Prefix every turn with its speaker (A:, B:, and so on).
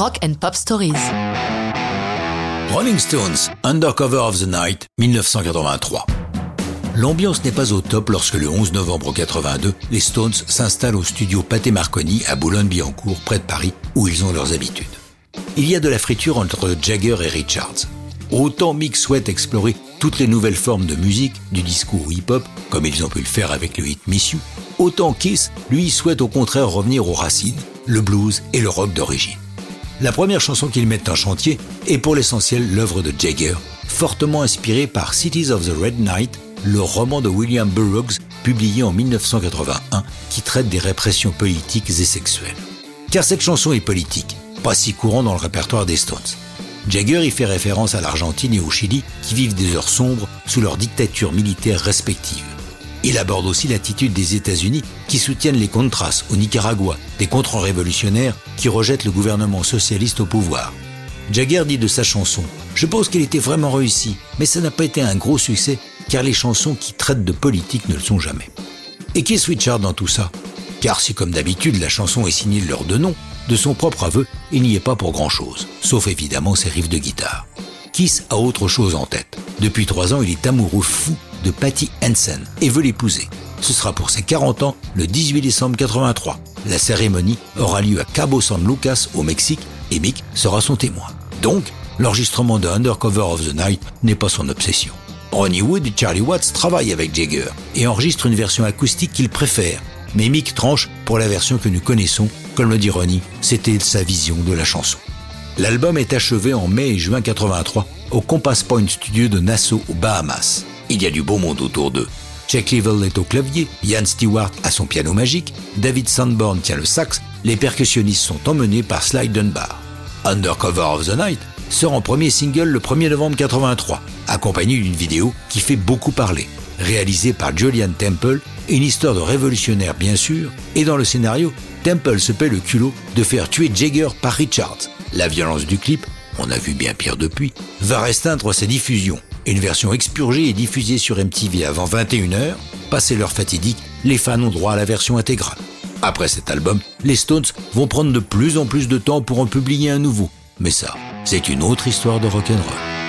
A: Rock and Pop Stories.
B: Rolling Stones, Undercover of the Night, 1983. L'ambiance n'est pas au top lorsque le 11 novembre 82, les Stones s'installent au studio Pathé Marconi à Boulogne-Billancourt, près de Paris, où ils ont leurs habitudes. Il y a de la friture entre Jagger et Richards. Autant Mick souhaite explorer toutes les nouvelles formes de musique, du discours hip-hop, comme ils ont pu le faire avec le hit Miss You, autant Kiss, lui, souhaite au contraire revenir aux racines, le blues et le rock d'origine. La première chanson qu'ils mettent en chantier est pour l'essentiel l'œuvre de Jagger, fortement inspirée par Cities of the Red Night, le roman de William Burroughs publié en 1981 qui traite des répressions politiques et sexuelles. Car cette chanson est politique, pas si courant dans le répertoire des Stones. Jagger y fait référence à l'Argentine et au Chili qui vivent des heures sombres sous leurs dictatures militaires respectives. Il aborde aussi l'attitude des États-Unis qui soutiennent les Contras au Nicaragua, des contre-révolutionnaires qui rejettent le gouvernement socialiste au pouvoir. Jagger dit de sa chanson Je pense qu'elle était vraiment réussie, mais ça n'a pas été un gros succès car les chansons qui traitent de politique ne le sont jamais. Et qui est Richard dans tout ça? Car si comme d'habitude la chanson est signée de leurs deux noms, de son propre aveu, il n'y est pas pour grand-chose, sauf évidemment ses riffs de guitare. Kiss a autre chose en tête. Depuis trois ans, il est amoureux fou de Patty Hansen et veut l'épouser. Ce sera pour ses 40 ans le 18 décembre 83. La cérémonie aura lieu à Cabo San Lucas au Mexique et Mick sera son témoin. Donc, l'enregistrement de Undercover of the Night n'est pas son obsession. Ronnie Wood et Charlie Watts travaillent avec Jagger et enregistrent une version acoustique qu'ils préfèrent. Mais Mick tranche pour la version que nous connaissons. Comme le dit Ronnie, c'était sa vision de la chanson. L'album est achevé en mai et juin 83 au Compass Point Studio de Nassau aux Bahamas. Il y a du beau monde autour d'eux. Jack Level est au clavier, Ian Stewart a son piano magique, David Sandborn tient le sax, les percussionnistes sont emmenés par Sly Dunbar. Undercover of the Night sort en premier single le 1er novembre 83, accompagné d'une vidéo qui fait beaucoup parler, réalisée par Julian Temple, une histoire de révolutionnaire bien sûr, et dans le scénario, Temple se paie le culot de faire tuer Jagger par Richards. La violence du clip, on a vu bien pire depuis, va restreindre sa diffusion. Une version expurgée est diffusée sur MTV avant 21h. Passé l'heure fatidique, les fans ont droit à la version intégrale. Après cet album, les Stones vont prendre de plus en plus de temps pour en publier un nouveau. Mais ça, c'est une autre histoire de rock'n'roll.